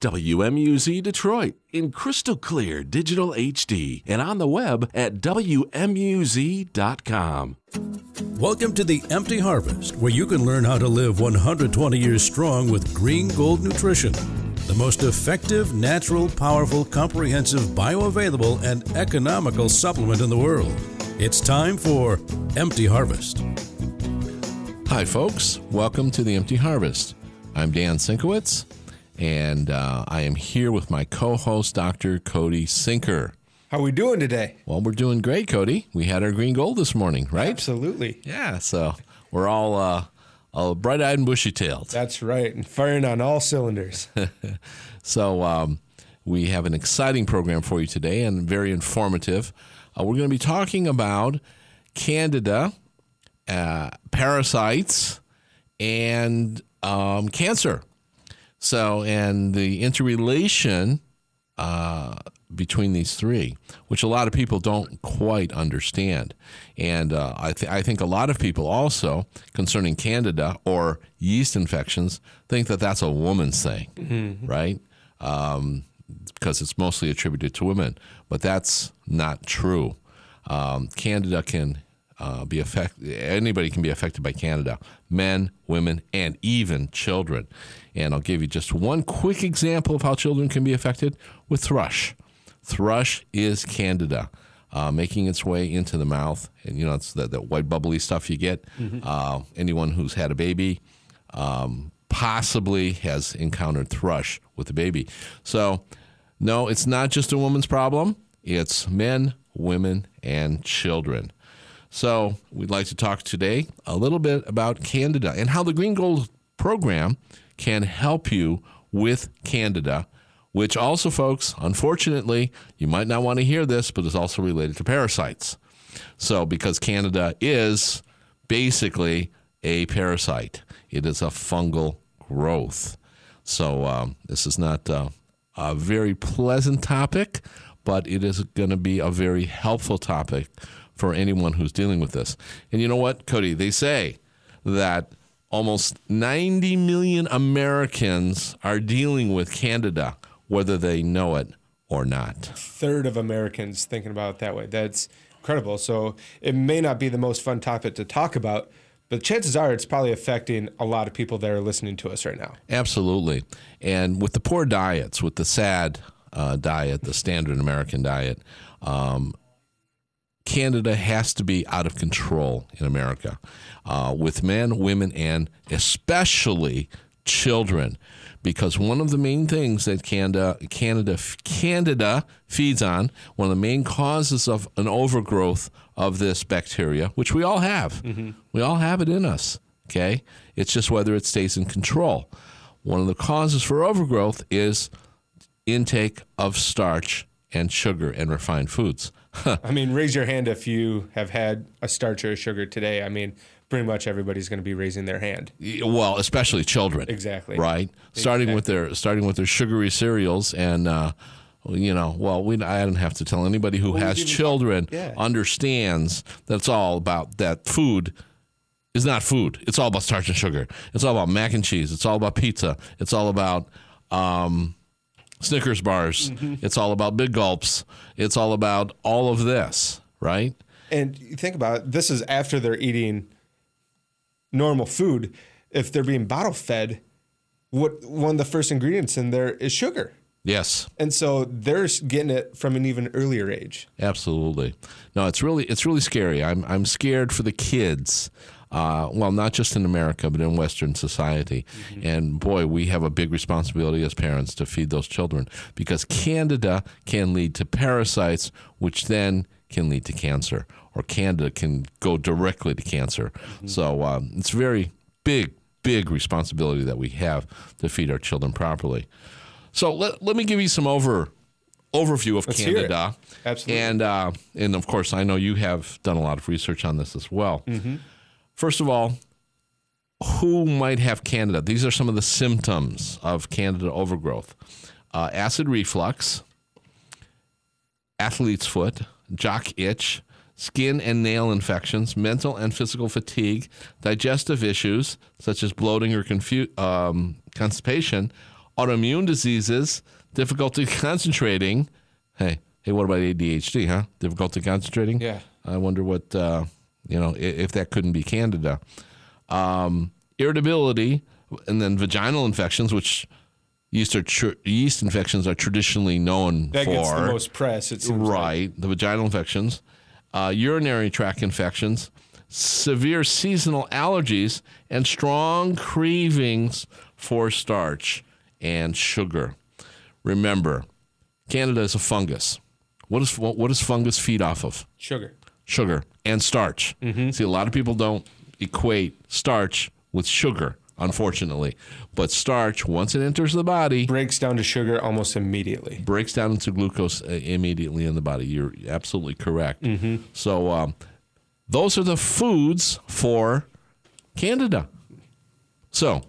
WMUZ Detroit in crystal clear digital HD and on the web at WMUZ.com. Welcome to the Empty Harvest, where you can learn how to live 120 years strong with Green Gold Nutrition, the most effective, natural, powerful, comprehensive, bioavailable, and economical supplement in the world. It's time for Empty Harvest. Hi, folks. Welcome to the Empty Harvest. I'm Dan Sienkiewicz and uh, I am here with my co-host, Dr. Cody Senkyr. How are we doing today? Well, we're doing great, Cody. We had our green gold this morning, right? Absolutely. Yeah, so we're all uh, all bright-eyed and bushy-tailed. That's right, and firing on all cylinders. so um, we have an exciting program for you today, and very informative. Uh, we're going to be talking about Candida, uh, parasites, and um, cancer. So, and the interrelation uh, between these three, which a lot of people don't quite understand. And uh, I, th- I think a lot of people also, concerning Candida or yeast infections, think that that's a woman's thing, mm-hmm. right? Um, because it's mostly attributed to women. But that's not true. Um, Candida can uh, be affected. Anybody can be affected by Candida, men, women, and even children. And I'll give you just one quick example of how children can be affected with thrush. Thrush is Candida. Uh, making its way into the mouth, and you know it's that, that white bubbly stuff you get. Mm-hmm. Uh, anyone who's had a baby um, possibly has encountered thrush with a baby. So, no, it's not just a woman's problem. It's men, women, and children. So, we'd like to talk today a little bit about Candida and how the Green Gold program can help you with Candida, which also, folks, unfortunately, you might not want to hear this, but is also related to parasites. So, because Candida is basically a parasite, it is a fungal growth. So, um, this is not uh, a very pleasant topic, but it is going to be a very helpful topic for anyone who's dealing with this. And you know what, Cody? They say that almost 90 million Americans are dealing with Candida, whether they know it or not. third of Americans thinking about it that way. That's incredible. So it may not be the most fun topic to talk about, but chances are it's probably affecting a lot of people that are listening to us right now. Absolutely. And with the poor diets, with the SAD uh, diet, the standard American diet, um, Candida has to be out of control in America uh, with men, women, and especially children. Because one of the main things that Canada, Canada, Candida feeds on, one of the main causes of an overgrowth of this bacteria, which we all have, mm-hmm. we all have it in us. Okay, it's just whether it stays in control. One of the causes for overgrowth is intake of starch and sugar and refined foods. I mean, raise your hand if you have had a starch or a sugar today. I mean, pretty much everybody's going to be raising their hand. Well, especially children. Exactly. Right. Exactly. Starting with their starting with their sugary cereals and. Uh, you know, well, we, I don't have to tell anybody who well, has children yeah. understands that it's all about that food is not food. It's all about starch and sugar. It's all about mac and cheese. It's all about pizza. It's all about um, Snickers bars. Mm-hmm. It's all about big gulps. It's all about all of this, right? And you think about it, this is after they're eating normal food. If they're being bottle fed, what one of the first ingredients in there is sugar. Yes. And so they're getting it from an even earlier age. Absolutely. No, it's really it's really scary. I'm I'm scared for the kids uh, well, not just in America, but in Western society. Mm-hmm. And boy, we have a big responsibility as parents to feed those children because Candida can lead to parasites, which then can lead to cancer, or Candida can go directly to cancer. Mm-hmm. So um, it's very big, big responsibility that we have to feed our children properly. So let, let me give you some over overview of Let's Candida. Absolutely. And uh, and of course, I know you have done a lot of research on this as well. Mm-hmm. First of all, who might have candida? These are some of the symptoms of candida overgrowth uh, acid reflux, athlete's foot, jock itch, skin and nail infections, mental and physical fatigue, digestive issues such as bloating or confu- um, constipation, autoimmune diseases, difficulty concentrating. Hey, hey, what about ADHD? Huh? Difficulty concentrating. Yeah. I wonder what uh, you know if that couldn't be candida. Um, irritability, and then vaginal infections, which yeast are tr- yeast infections are traditionally known That for. gets the most press. It seems like. Right, the vaginal infections, uh, urinary tract infections, severe seasonal allergies, and strong cravings for starch and sugar. Remember, Candida is a fungus. What, is, what, what does fungus feed off of? Sugar. Sugar and starch. See, a lot of people don't equate starch with sugar, unfortunately. But starch, once it enters the body, Breaks down to sugar almost immediately. breaks down into glucose uh, immediately in the body. You're absolutely correct. So, um, those are the foods for Candida. So,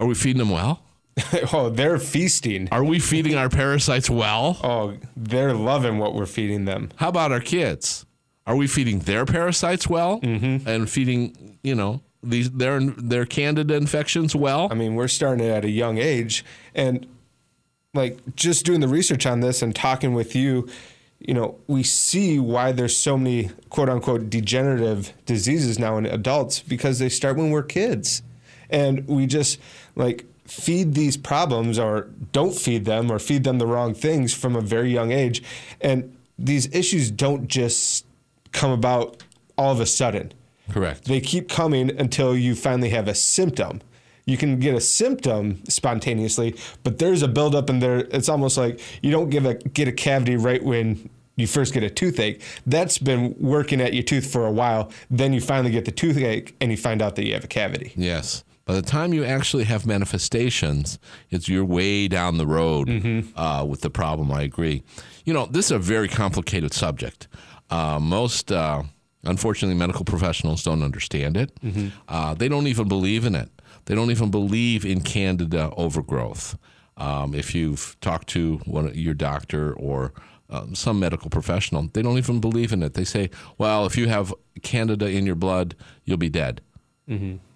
are we feeding them well? oh, they're feasting. Are we feeding our parasites well? Oh, they're loving what we're feeding them. How about our kids? Are we feeding their parasites well? Mm-hmm. And feeding, you know, these their their Candida infections well? I mean, we're starting at a young age, and like just doing the research on this and talking with you, you know, we see why there's so many quote unquote degenerative diseases now in adults because they start when we're kids, and we just like feed these problems or don't feed them or feed them the wrong things from a very young age, and these issues don't just come about all of a sudden Correct. they keep coming until you finally have a symptom. You can get a symptom spontaneously, but there's a buildup in there. It's almost like you don't give a get a cavity right when you first get a toothache. That's been working at your tooth for a while. Then you finally get the toothache, and you find out that you have a cavity. Yes. By the time you actually have manifestations, it's you're way down the road uh, with the problem. I agree. You know, this is a very complicated subject. Uh, most, uh, unfortunately, medical professionals don't understand it. Uh, they don't even believe in it. They don't even believe in candida overgrowth. Um, if you've talked to one, your doctor or um, some medical professional, they don't even believe in it. They say, well, if you have candida in your blood, you'll be dead.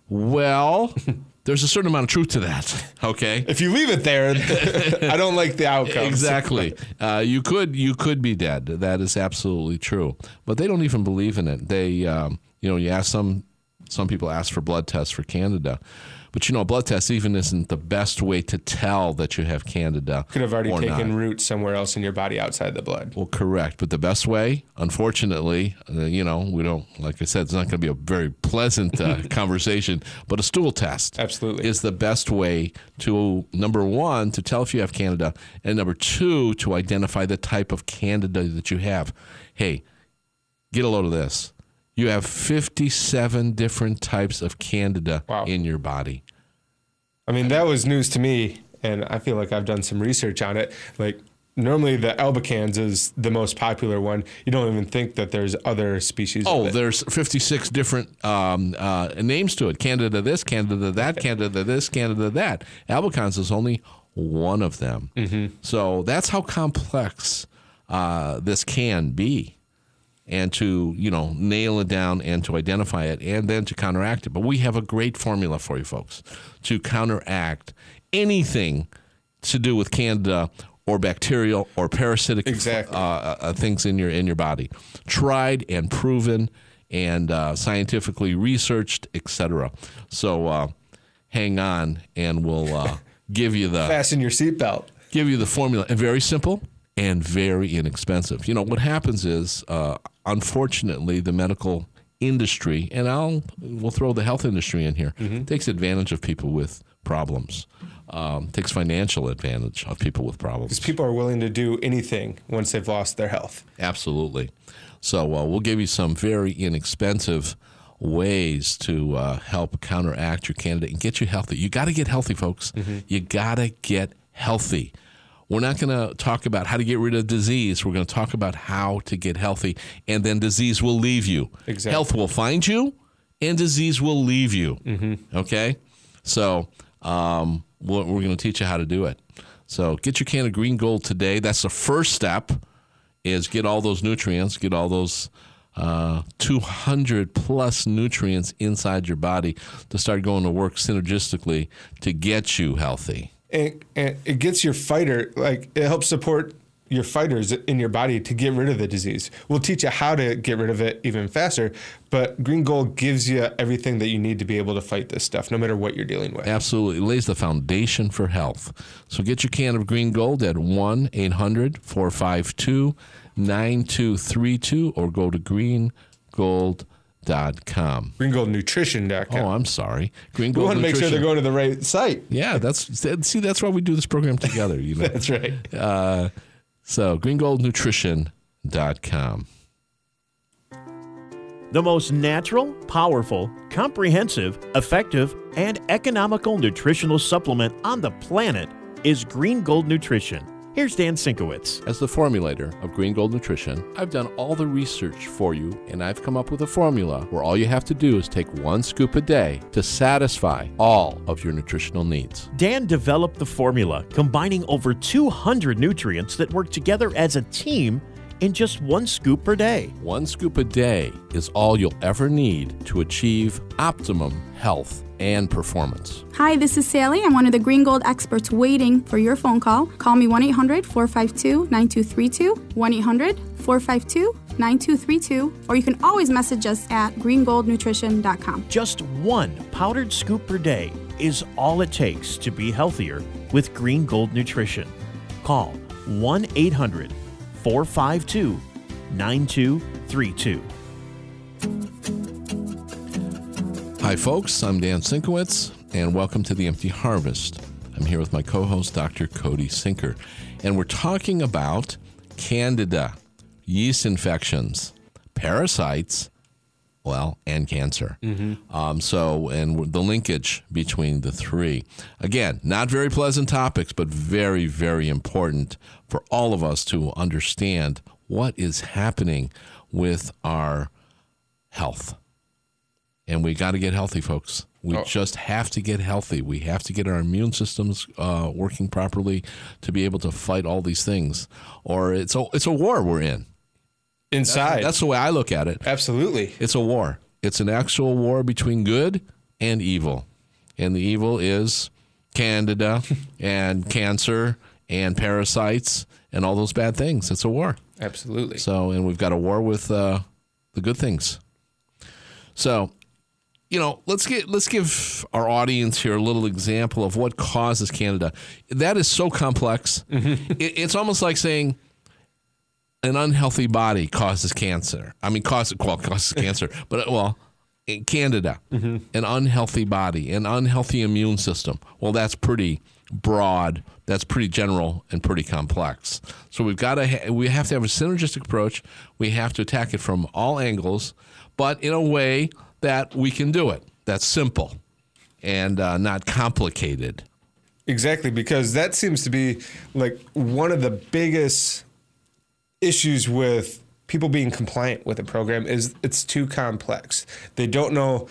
Well, there's a certain amount of truth to that. Okay. If you leave it there, I don't like the outcome. Exactly. Uh, you could you could be dead. That is absolutely true. But they don't even believe in it. They, um, you know, you ask some some people ask for blood tests for Candida, but you know, a blood test even isn't the best way to tell that you have Candida. Could have already taken not. root somewhere else in your body outside the blood. Well, correct. But the best way, unfortunately, uh, you know, we don't, like I said, it's not going to be a very pleasant uh, conversation, but a stool test Absolutely. is the best way to, number one, to tell if you have Candida, and number two, to identify the type of Candida that you have. Hey, get a load of this. You have 57 different types of Candida Wow. in your body. I mean, that was news to me, and I feel like I've done some research on it. Like, normally the albicans is the most popular one. You don't even think that there's other species. Oh, of it. there's 56 different um, uh, names to it. Candida this, Candida that, Candida this, Candida that. Albicans is only one of them. So that's how complex uh, this can be. And to you know nail it down and to identify it and then to counteract it. But we have a great formula for you folks to counteract anything to do with Candida or bacterial or parasitic Exactly. uh, uh, uh, things in your in your body, tried and proven and uh, scientifically researched, etc. So uh, hang on, and we'll uh, give you the fasten your seatbelt. give you the formula, and very simple and very inexpensive. You know what happens is, uh, unfortunately, the medical industry, and I'll we'll throw the health industry in here, takes advantage of people with problems. Um, takes financial advantage of people with problems. Because people are willing to do anything once they've lost their health. Absolutely. So uh, we'll give you some very inexpensive ways to uh, help counteract your candida and get you healthy. You got to get healthy, folks. You got to get healthy. We're not going to talk about how to get rid of disease. We're going to talk about how to get healthy, and then disease will leave you. Exactly. Health will find you, and disease will leave you. Okay? So um, we're, we're going to teach you how to do it. So get your can of green gold today. That's the first step is get all those nutrients, get all those uh, 200 plus nutrients inside your body to start going to work synergistically to get you healthy. And, and it gets your fighter like it helps support your fighters in your body to get rid of the disease. We'll teach you how to get rid of it even faster, but Green Gold gives you everything that you need to be able to fight this stuff, no matter what you're dealing with. Absolutely. It lays the foundation for health. So get your can of Green Gold at 1 800 452 9232 or go to greengold.com. GreenGoldNutrition.com. Oh, I'm sorry. Green we Gold want to make sure they're going to the right site. Yeah, that's see that's why we do this program together, you know. That's right. Uh, so greengoldnutrition.com. The most natural, powerful, comprehensive, effective, and economical nutritional supplement on the planet is Green Gold Nutrition. Here's Dan Sienkiewicz. As the formulator of Green Gold Nutrition, I've done all the research for you and I've come up with a formula where all you have to do is take one scoop a day to satisfy all of your nutritional needs. Dan developed the formula combining over 200 nutrients that work together as a team in just one scoop per day. One scoop a day is all you'll ever need to achieve optimum health and performance. Hi, this is Sally. I'm one of the Green Gold experts waiting for your phone call. Call me 1 800 452 9232, 1 800 452 9232, or you can always message us at greengoldnutrition.com. Just one powdered scoop per day is all it takes to be healthier with Green Gold Nutrition. Call 1 800 452 9232. Hi, folks. I'm Dan Sienkiewicz, and welcome to The Empty Harvest. I'm here with my co host, Dr. Cody Senkyr, and we're talking about candida, yeast infections, parasites, well, and cancer. Um, so, and the linkage between the three. Again, not very pleasant topics, but very, very important for all of us to understand what is happening with our health. And we got to get healthy, folks. We just have to get healthy. We have to get our immune systems uh, working properly to be able to fight all these things. Or it's a, it's a war we're in. Inside. That's the way I look at it. Absolutely. It's a war. It's an actual war between good and evil. And the evil is candida and cancer and parasites and all those bad things. It's a war. Absolutely. So, and we've got a war with uh, the good things. So, you know, let's get let's give our audience here a little example of what causes Candida. That is so complex. Mm-hmm. It, it's almost like saying an unhealthy body causes cancer. I mean, causes well causes cancer, but well, in Candida, mm-hmm. an unhealthy body, an unhealthy immune system. Well, that's pretty broad. That's pretty general and pretty complex. So we've got to ha- we have to have a synergistic approach. We have to attack it from all angles, but in a way that we can do it. That's simple and uh, not complicated. Exactly, because that seems to be like one of the biggest issues with people being compliant with a program is it's too complex. They don't know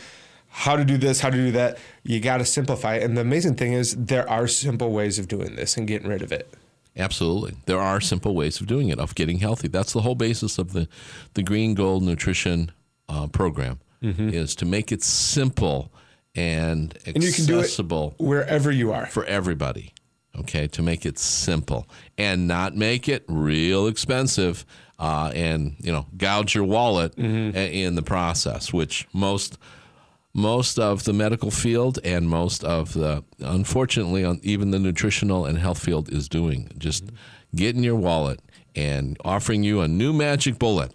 how to do this, how to do that. You got to simplify it. And the amazing thing is there are simple ways of doing this and getting rid of it. Absolutely. There are simple ways of doing it, of getting healthy. That's the whole basis of the, the Green Gold Nutrition uh, program Mm-hmm. is to make it simple and And you can do it accessible wherever you are. for everybody. Okay, to make it simple and not make it real expensive, uh, and you know gouge your wallet mm-hmm. a- in the process, which most most of the medical field and most of the unfortunately on even the nutritional and health field is doing just mm-hmm. getting your wallet and offering you a new magic bullet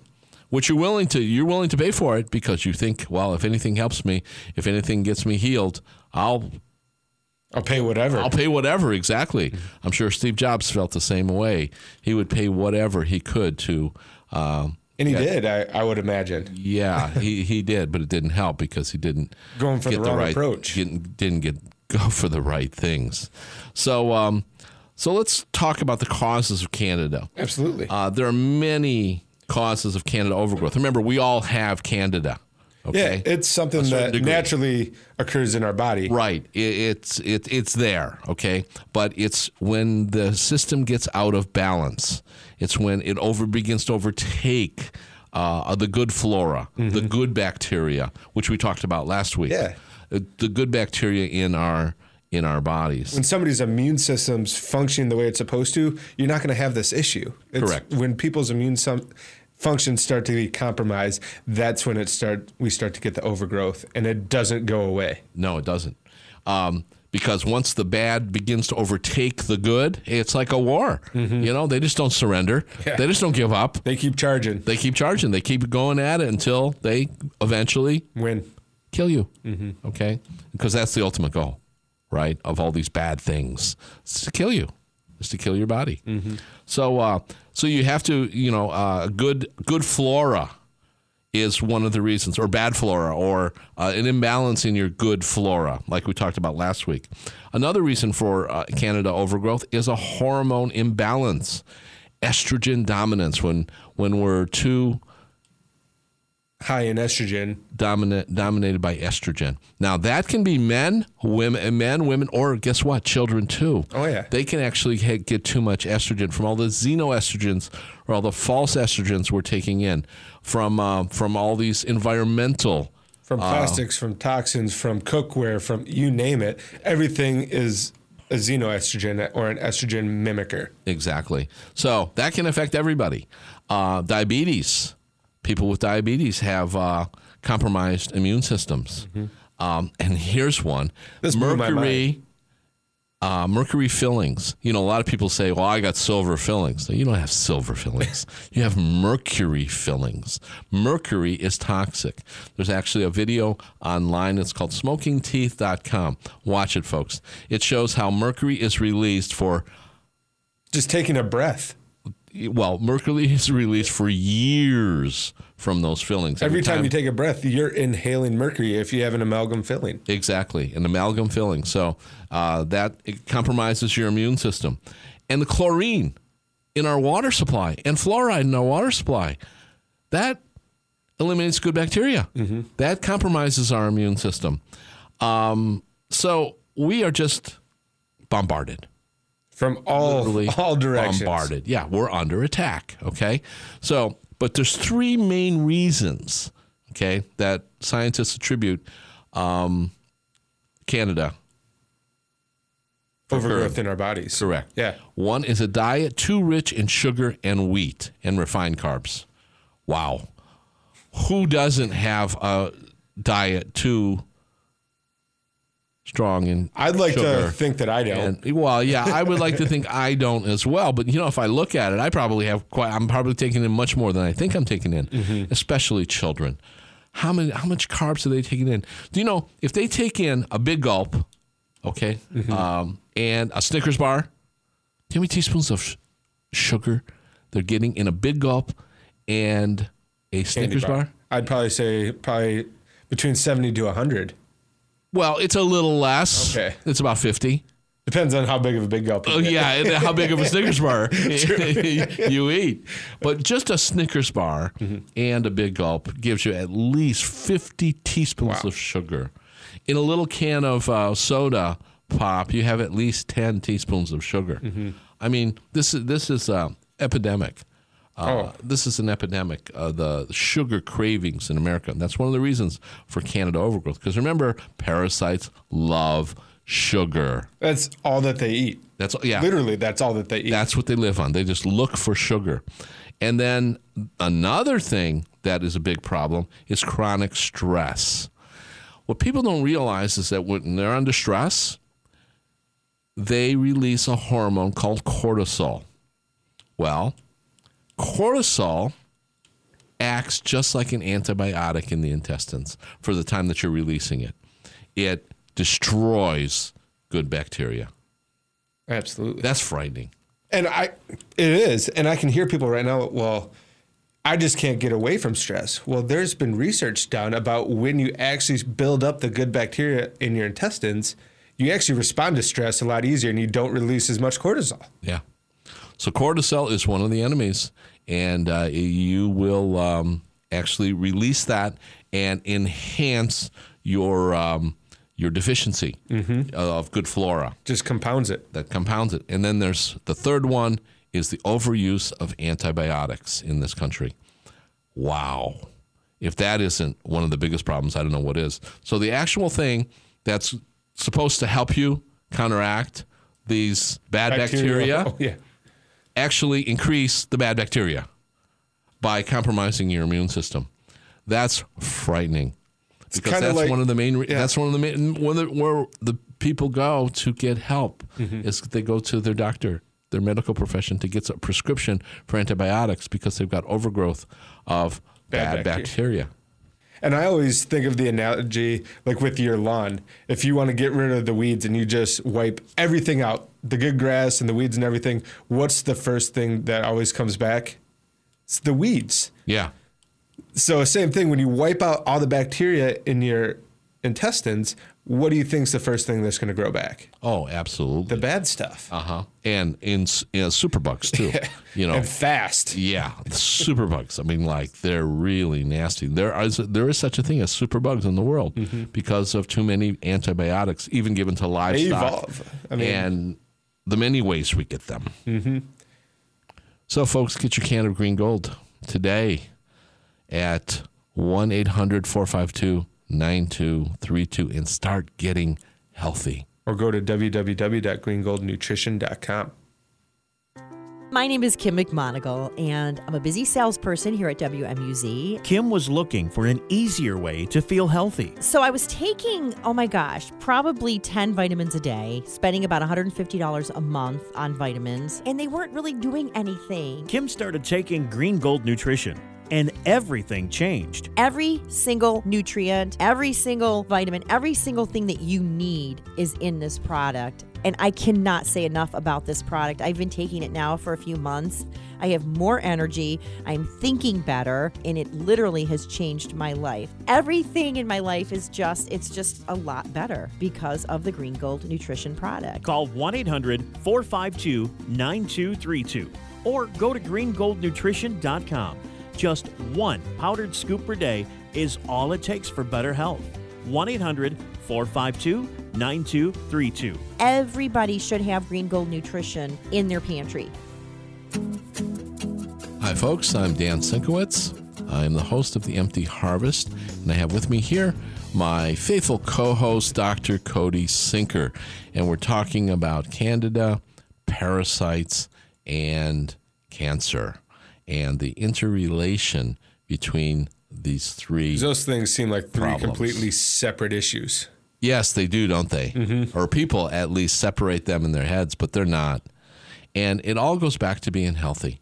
which you're willing to you're willing to pay for it because you think well if anything helps me if anything gets me healed i'll I'll pay whatever. I'll pay whatever, exactly. I'm sure Steve Jobs felt the same way. He would pay whatever he could to. Um, and he did, I, I would imagine. yeah, he, he did, but it didn't help because he didn't Going for get the wrong right, approach. Didn't, didn't get go for the right things. So, um, so let's talk about the causes of Candida. Absolutely. Uh, there are many causes of Candida overgrowth. Remember, we all have Candida. Okay. Yeah, it's something that degree. naturally occurs in our body. Right. It, it's it, it's there, okay? But it's when the system gets out of balance. It's when it over begins to overtake uh, the good flora, the good bacteria, which we talked about last week. Yeah. Uh, The good bacteria in our in our bodies. when somebody's immune system's functioning the way it's supposed to, you're not going to have this issue. It's Correct. When people's immune some functions start to be compromised, that's when it start we start to get the overgrowth, and it doesn't go away. No, it doesn't. Um, because once the bad begins to overtake the good, it's like a war. You know, they just don't surrender. Yeah. They just don't give up. They keep charging. They keep charging. They keep going at it until they eventually Win. kill you. Okay? Because that's the ultimate goal, right? Of all these bad things, it's to kill you, is to kill your body. So, uh, so you have to, you know, uh, good good flora is one of the reasons, or bad flora, or uh, an imbalance in your good flora, like we talked about last week. Another reason for uh, Candida overgrowth is a hormone imbalance, estrogen dominance. When when we're too High in estrogen. dominant dominated by estrogen. Now that can be men, women, men, women, or guess what, children too. Oh, yeah. they can actually get too much estrogen from all the xenoestrogens or all the false estrogens we're taking in from uh, from all these environmental. From plastics, from toxins, from cookware, from you name it, everything is a xenoestrogen or an estrogen mimicker. Exactly. So that can affect everybody. Uh, diabetes. People with diabetes have uh, compromised immune systems. Um, and here's one: Mm-hmm. This mercury. Uh, mercury fillings. You know, a lot of people say, "Well, I got silver fillings." No, you don't have silver fillings. you have mercury fillings. Mercury is toxic. There's actually a video online. It's called SmokingTeeth.com. Watch it, folks. It shows how mercury is released for Just taking a breath. Well, mercury is released for years from those fillings. Every time you take a breath, you're inhaling mercury if you have an amalgam filling. exactly an amalgam filling, so uh, that it compromises your immune system, and the chlorine in our water supply and fluoride in our water supply that eliminates good bacteria. That compromises our immune system. Um, so we are just bombarded. From all, literally all directions. bombarded. Yeah, we're under attack. Okay, so but there's three main reasons. Okay, that scientists attribute um, Candida. Overgrowth in our bodies. Correct. Yeah. One is a diet too rich in sugar and wheat and refined carbs. Wow, who doesn't have a diet too strong and I'd like sugar? to think that I don't. And well, yeah, I would like to think I don't as well. But you know, if I look at it, I probably have quite. I'm probably taking in much more than I think I'm taking in, Mm-hmm. especially children. How many? How much carbs are they taking in? Do you know if they take in a big gulp, okay, Mm-hmm. um, and a Snickers bar? Do you know how many teaspoons of sh- sugar they're getting in a big gulp and a Snickers bar? I'd probably say probably between 70 to 100. Well, it's a little less. Okay. it's about fifty. Depends on how big of a big gulp. Oh yeah, and how big of a Snickers bar you eat. But just a Snickers bar and a big gulp gives you at least 50 teaspoons of sugar. In a little can of uh, soda pop, you have at least 10 teaspoons of sugar. Mm-hmm. I mean, this is this is uh, epidemic. Uh, This is an epidemic, uh, the sugar cravings in America. And that's one of the reasons for Candida overgrowth. Because remember, parasites love sugar. That's all that they eat. That's yeah. Literally, that's all that they eat. That's what they live on. They just look for sugar. And then another thing that is a big problem is chronic stress. What people don't realize is that when they're under stress, they release a hormone called cortisol. Well, cortisol acts just like an antibiotic in the intestines for the time that you're releasing it. It destroys good bacteria. Absolutely. That's frightening. And I, it is. And I can hear people right now, well, I just can't get away from stress. Well, there's been research done about when you actually build up the good bacteria in your intestines, you actually respond to stress a lot easier and you don't release as much cortisol. Yeah. So cortisol is one of the enemies, and uh, you will um, actually release that and enhance your um, your deficiency of good flora Just compounds it. that compounds it. And then there's the third one is the overuse of antibiotics in this country. Wow. If that isn't one of the biggest problems, I don't know what is. So the actual thing that's supposed to help you counteract these bad bacteria, Oh, yeah. Actually increase the bad bacteria by compromising your immune system. That's frightening. because that's like- one of the main. Re- yeah. That's one of the main. One of the, where the people go to get help Mm-hmm. is they go to their doctor, their medical profession, to get a prescription for antibiotics because they've got overgrowth of bad, Bad bacteria. bacteria. And I always think of the analogy like with your lawn. If you want to get rid of the weeds and you just wipe everything out, the good grass and the weeds and everything, what's the first thing that always comes back? It's the weeds. Yeah. So same thing when you wipe out all the bacteria in your intestines, what do you think's the first thing that's going to grow back? Oh, absolutely. The bad stuff. Uh huh. And in, in superbugs too. You know. and fast. Yeah, superbugs. I mean, like they're really nasty. There is there is such a thing as superbugs in the world because of too many antibiotics, even given to livestock. They evolve. I mean, and the many ways we get them. Mm-hmm. So, folks, get your can of green gold today at one 452 9232 and start getting healthy. or go to www.greengoldnutrition.com. My name is Kim McMonigal, and I'm a busy salesperson here at WMUZ. Kim was looking for an easier way to feel healthy. So I was taking, oh my gosh, probably 10 vitamins a day, spending about $150 a month on vitamins, and they weren't really doing anything. Kim started taking Green Gold Nutrition, and everything changed. Every single nutrient, every single vitamin, every single thing that you need is in this product. And I cannot say enough about this product. I've been taking it now for a few months. I have more energy. I'm thinking better, and it literally has changed my life. Everything in my life is just, it's just a lot better because of the Green Gold Nutrition product. Call 1 800 452 9232 or go to greengoldnutrition.com. Just one powdered scoop per day is all it takes for better health. 1 800 452 9232. Everybody should have Green Gold Nutrition in their pantry. Hi, folks. I'm Dan Sienkiewicz. I'm the host of The Empty Harvest, and I have with me here my faithful co host, Dr. Cody Senkyr. And we're talking about candida, parasites, and cancer, and the interrelation between these three. Those things seem like three Problems. completely separate issues. Yes, they do, don't they? Or people at least separate them in their heads, but they're not. And it all goes back to being healthy.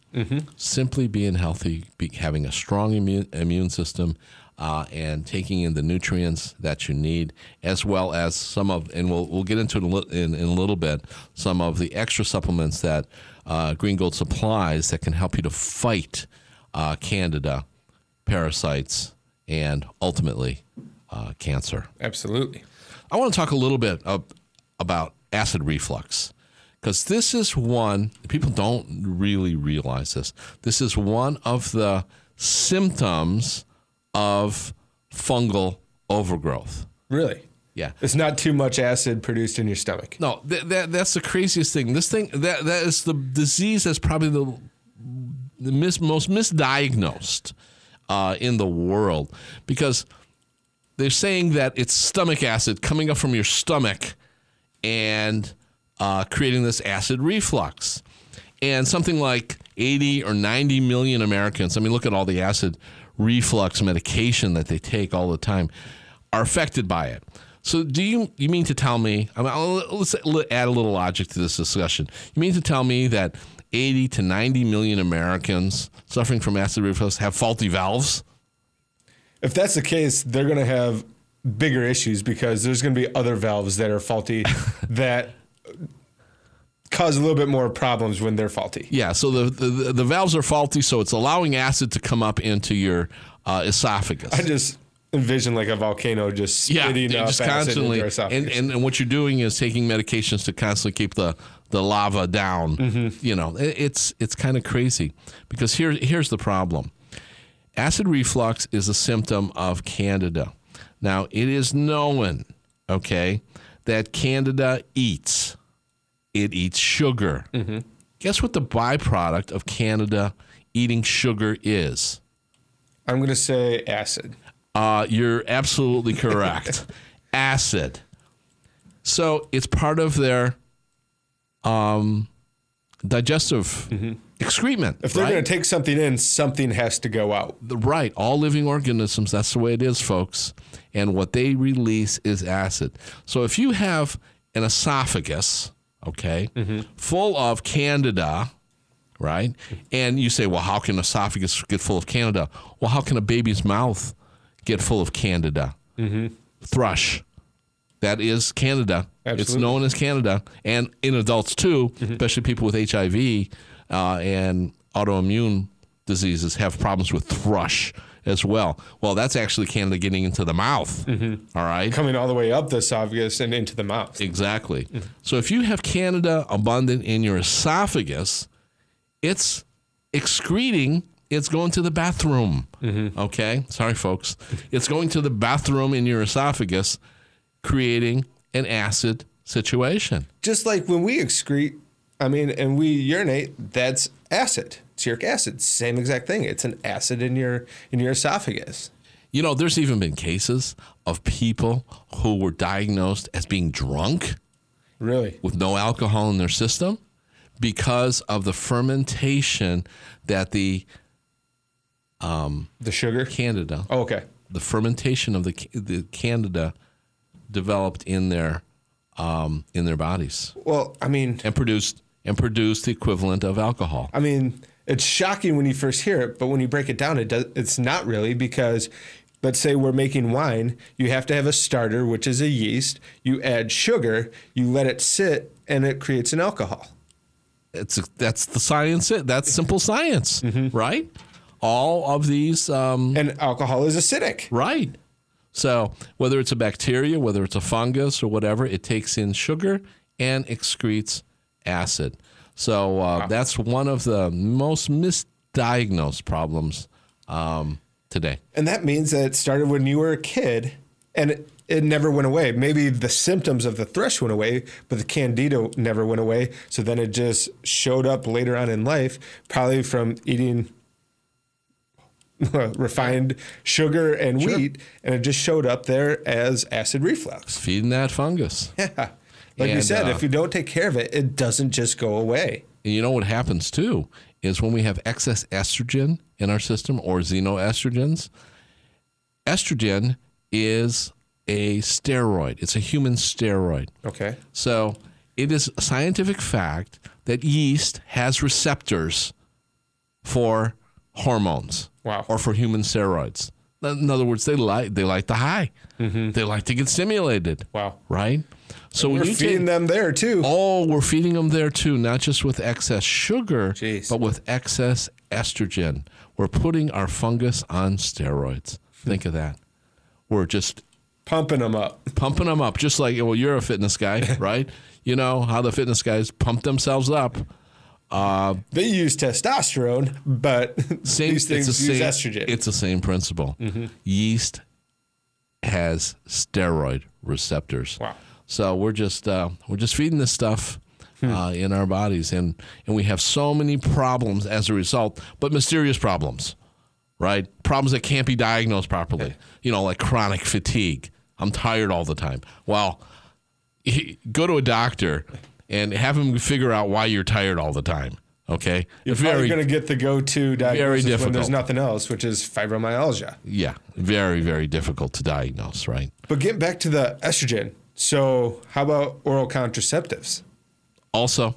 Simply being healthy, be, having a strong immune, immune system, uh, and taking in the nutrients that you need, as well as some of, and we'll, we'll get into it in, in a little bit, some of the extra supplements that uh, Green Gold supplies that can help you to fight uh, candida, parasites, and ultimately uh, cancer. Absolutely. I want to talk a little bit of, about acid reflux because this is one people don't really realize this. This is one of the symptoms of fungal overgrowth. Really. Yeah. It's not too much acid produced in your stomach. No, that, that that's the craziest thing. This thing that that is the disease that's probably the the mis, most misdiagnosed uh, in the world because they're saying that it's stomach acid coming up from your stomach and uh, creating this acid reflux. And something like 80 or 90 million Americans, I mean, look at all the acid reflux medication that they take all the time, are affected by it. So, do you you mean to tell me? I mean, I'll- let's add a little logic to this discussion. You mean to tell me that 80 to 90 million Americans suffering from acid reflux have faulty valves? If that's the case, they're going to have bigger issues because there's going to be other valves that are faulty that cause a little bit more problems when they're faulty. Yeah, so the, the the valves are faulty, so it's allowing acid to come up into your uh, esophagus. I just envision like a volcano just yeah, spitting you're up just acid constantly, and, and and what you're doing is taking medications to constantly keep the the lava down. Mm-hmm. You know, it, it's it's kind of crazy because here here's the problem: acid reflux is a symptom of candida. Now, it is known, okay, that candida eats. It eats sugar. Mm-hmm. Guess what the byproduct of candida eating sugar is? I'm going to say acid. Uh, you're absolutely correct. Acid. So it's part of their um, digestive excrement. If they're right? going to take something in, something has to go out. The- right. All living organisms, that's the way it is, folks. And what they release is acid. So if you have an esophagus, okay, full of candida, right? And you say, well, how can esophagus get full of candida? Well, how can a baby's mouth get full of candida? Mm-hmm. Thrush. That is Candida. It's known as Candida. And in adults too, mm-hmm. especially people with HIV uh, and autoimmune diseases, have problems with thrush as well. Well, that's actually Candida getting into the mouth. Mm-hmm. All right. Coming all the way up the esophagus and into the mouth. Exactly. So if you have Candida abundant in your esophagus, it's excreting, it's going to the bathroom. Mm-hmm. Okay? Sorry, folks. It's going to the bathroom in your esophagus, creating an acid situation. Just like when we excrete, I mean, and we urinate, that's acid. It's acid. Same exact thing. It's an acid in your in your esophagus. You know, there's even been cases of people who were diagnosed as being drunk Really? with no alcohol in their system because of the fermentation that the The sugar? candida Oh, okay. the fermentation of the the candida developed in their um, in their bodies Well, I mean, and produced and produced the equivalent of alcohol. I mean, it's shocking when you first hear it, but when you break it down, it does. It's not really because, let's say we're making wine. You have to have a starter, which is a yeast. You add sugar. You let it sit, and it creates an alcohol. It's that's the science. That's simple science, Mm-hmm. right? All of these, um, And alcohol is acidic. right? So whether it's a bacteria, whether it's a fungus or whatever, it takes in sugar and excretes acid. So uh, that's one of the most misdiagnosed problems um, today. And that means that it started when you were a kid and it, it never went away. Maybe the symptoms of the thrush went away, but the candida never went away. So then it just showed up later on in life, probably from eating refined sugar and wheat. And it just showed up there as acid reflux. Feeding that fungus. Yeah. Like you said, uh, if you don't take care of it, it doesn't just go away. And you know what happens too is when we have excess estrogen in our system or xenoestrogens, estrogen is a steroid. It's a human steroid. Okay. So it is a scientific fact that yeast has receptors for hormones Wow. or for human steroids. In other words, they like they like the high. Mm-hmm. They like to get stimulated. Wow. Right? So when We're you feeding take, them there too. Oh, we're feeding them there too, not just with excess sugar, Jeez. but with excess estrogen. We're putting our fungus on steroids. Think of that. We're just Pumping them up. pumping them up, just like, well, you're a fitness guy, right? You know how the fitness guys pump themselves up. They use testosterone, but Same, these things it's use same, estrogen. It's the same principle. Mm-hmm. Yeast has steroid receptors. Wow. So we're just uh, we're just feeding this stuff Hmm. uh, in our bodies, and and we have so many problems as a result, but mysterious problems, right? Problems that can't be diagnosed properly. You know, like chronic fatigue. I'm tired all the time. Well, go to a doctor and have him figure out why you're tired all the time. Okay, You're probably going to get the go-to diagnosis when there's nothing else, which is fibromyalgia. Yeah, very, very difficult to diagnose, right? But getting back to the estrogen, so how about oral contraceptives? Also,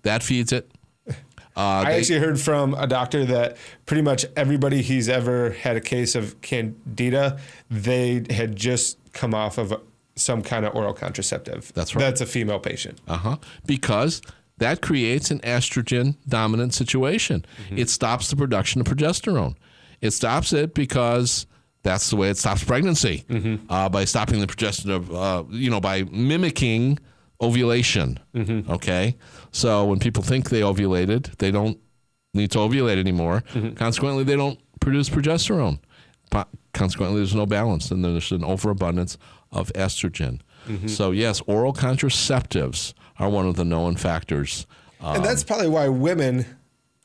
that feeds it. Uh, I they- actually heard from a doctor that pretty much everybody he's ever had a case of candida, they had just come off of some kind of oral contraceptive. That's right. That's a female patient. Uh-huh. Because that creates an estrogen dominant situation. It stops the production of progesterone. It stops it because that's the way it stops pregnancy mm-hmm. uh, by stopping the progesterone, uh, you know, by mimicking ovulation. Mm-hmm. Okay. So when people think they ovulated, they don't need to ovulate anymore. Consequently, they don't produce progesterone. Po- Consequently, there's no balance and there's an overabundance of estrogen. So, yes, oral contraceptives are one of the known factors. Uh, and that's probably why women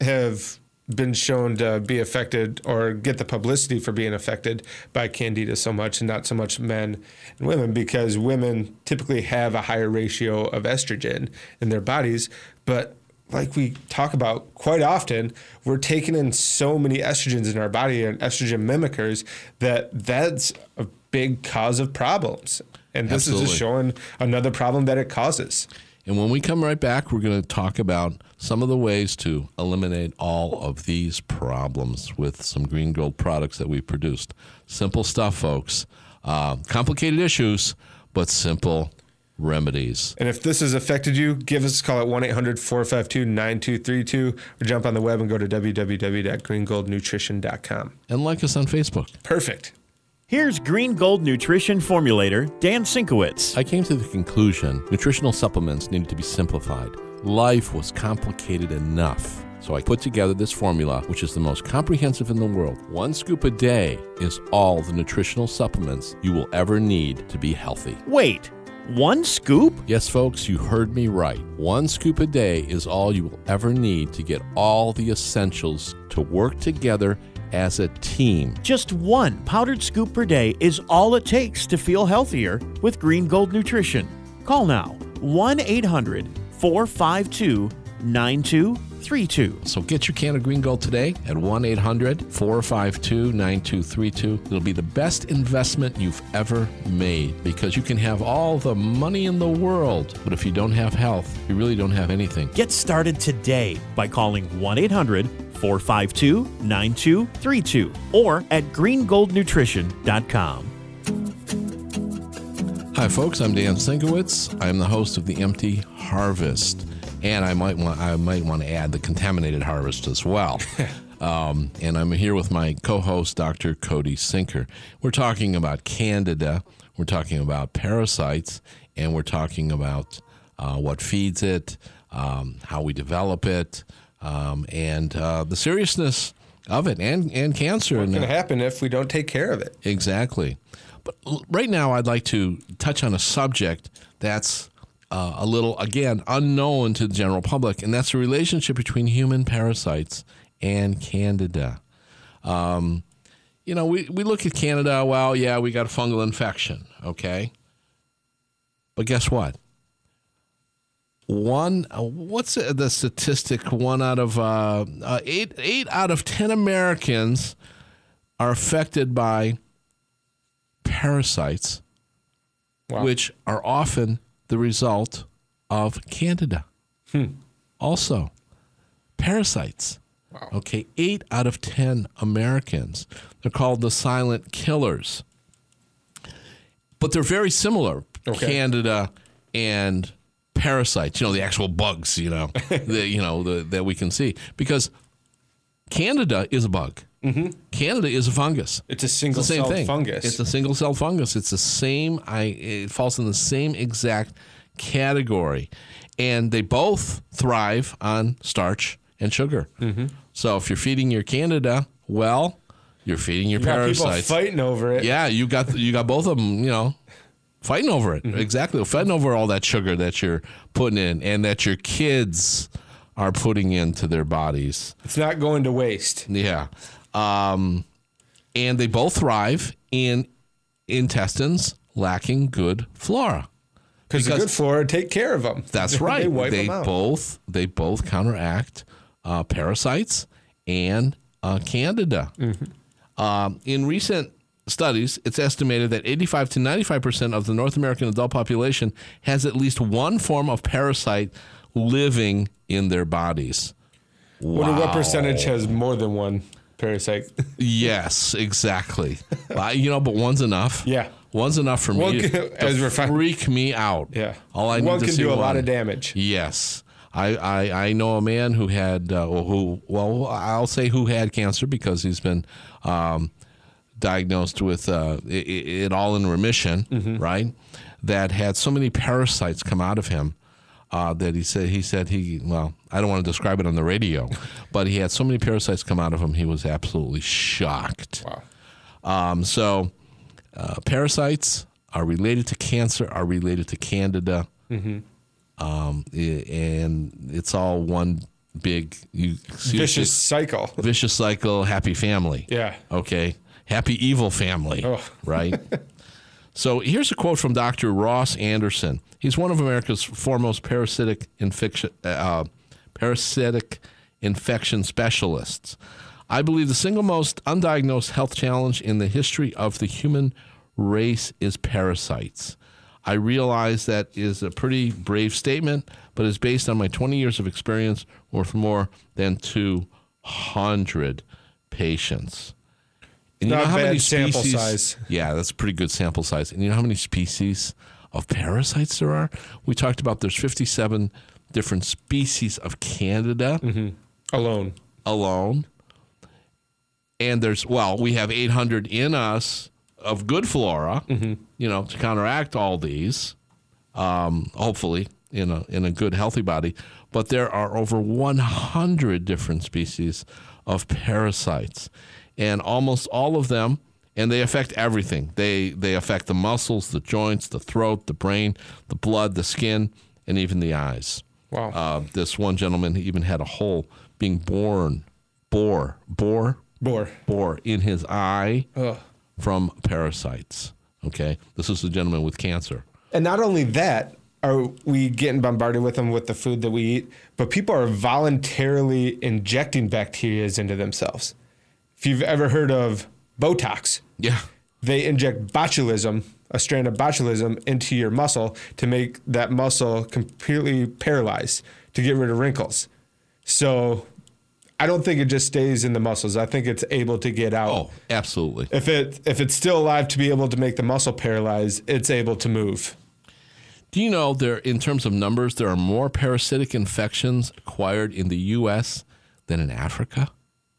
have been shown to be affected or get the publicity for being affected by candida so much and not so much men and women because women typically have a higher ratio of estrogen in their bodies but like we talk about quite often we're taking in so many estrogens in our body and estrogen mimickers that that's a big cause of problems and this Absolutely. is just showing another problem that it causes And when we come right back, we're going to talk about some of the ways to eliminate all of these problems with some green gold products that we produced. Simple stuff, folks. Uh, complicated issues, but simple remedies. And if this has affected you, give us a call at 1 800 452 9232 or jump on the web and go to www.greengoldnutrition.com. And like us on Facebook. Perfect. Here's Green Gold Nutrition formulator Dan Sienkiewicz. I came to the conclusion nutritional supplements needed to be simplified. Life was complicated enough. So I put together this formula, which is the most comprehensive in the world. One scoop a day is all the nutritional supplements you will ever need to be healthy. Wait, one scoop? Yes, folks, you heard me right. One scoop a day is all you will ever need to get all the essentials to work together as a team. Just one powdered scoop per day is all it takes to feel healthier with Green Gold Nutrition. Call now 1 800 452 9232. So get your can of green gold today at 1 800 452 9232. It'll be the best investment you've ever made because you can have all the money in the world, but if you don't have health, you really don't have anything. Get started today by calling 1 800 452 9232 or at greengoldnutrition.com. Hi, folks. I'm Dan Sienkiewicz. I'm the host of the Empty Harvest, and I might want I might want to add the Contaminated Harvest as well. um, and I'm here with my co-host, Dr. Cody Senkyr. We're talking about Candida. We're talking about parasites, and we're talking about uh, what feeds it, um, how we develop it, um, and uh, the seriousness of it, and and cancer. What's and going to happen if we don't take care of it? Exactly. But right now, I'd like to touch on a subject that's uh, a little, again, unknown to the general public, and that's the relationship between human parasites and candida. Um, you know, we, we look at candida, well, yeah, we got a fungal infection, okay? But guess what? One, uh, what's the statistic? One out of uh, uh, eight, eight out of ten Americans are affected by parasites, Wow. which are often the result of candida. Hmm. Also, parasites. Okay, eight out of 10 Americans. They're called the silent killers. But they're very similar Okay. candida and parasites, you know, the actual bugs, you know, the, you know the, that we can see. Because candida is a bug. Candida is a fungus. It's a single same celled thing. fungus. It's a single cell fungus. It's the same. I it falls in the same exact category, and they both thrive on starch and sugar. Mm-hmm. So if you're feeding your Candida, well, you're feeding your you parasites. fighting over it. Yeah, you got you got both of them. You know, fighting over it. Mm-hmm. Exactly, fighting over all that sugar that you're putting in, and that your kids are putting into their bodies. It's not going to waste. Yeah. Um, and they both thrive in intestines lacking good flora. Because the good flora take care of them. That's right. they wipe they them out. both they both counteract uh, parasites and uh, candida. Mm-hmm. Um, in recent studies, it's estimated that 85 to 95 percent of the North American adult population has at least one form of parasite living in their bodies. Wonder what percentage has more than one parasite? Yes, exactly. Uh, you know, but one's enough. Yeah. one's enough for One me to, can- as to freak me out. Yeah. all I One need to can do a lot of damage. Yes. I, I, I know a man who had uh, who well I'll say who had cancer because he's been um, diagnosed with uh, it, it all in remission, Mm-hmm. right? That had so many parasites come out of him uh, that he said he said he well I don't want to describe it on the radio, but he had so many parasites come out of him he was absolutely shocked. Wow. Um, so, uh, parasites are related to cancer, are related to candida, um, i- and it's all one big you Vicious me, cycle. vicious cycle, happy family. Yeah. Okay. Happy evil family. Oh. Right? so here's a quote from Dr. Ross Anderson. He's one of America's foremost parasitic infection uh, parasitic infection specialists. I believe the single most undiagnosed health challenge in the history of the human race is parasites. I realize that is a pretty brave statement, but it's based on my 20 years of experience with more than 200 patients. And you Not know how bad many sample size. Yeah, that's a pretty good sample size. And you know how many species of parasites there are? We talked about there's 57 different species of Candida Alone. alone. And there's, well, we have 800 in us of good flora, you know, to counteract all these, um, hopefully in a, in a good, healthy body. But there are over 100 different species of parasites. And almost all of them, and they affect everything. They, they affect the muscles, the joints, the throat, the brain, the blood, the skin, and even the eyes. Wow. Uh, this one gentleman even had a hole being born, bore, bore, bore, bore in his eye Ugh. from parasites. Okay, this is a gentleman with cancer. And not only that, are we getting bombarded with them with the food that we eat, but people are voluntarily injecting bacteria into themselves. If you've ever heard of Botox, Yeah, they inject botulism, a strand of botulism, into your muscle to make that muscle completely paralyzed to get rid of wrinkles. So I don't think it just stays in the muscles. I think it's able to get out. oh, absolutely. If it if it's still alive to be able to make the muscle paralyzed, it's able to move. Do you know there, in terms of numbers, there are more parasitic infections acquired in the U.S. than in Africa?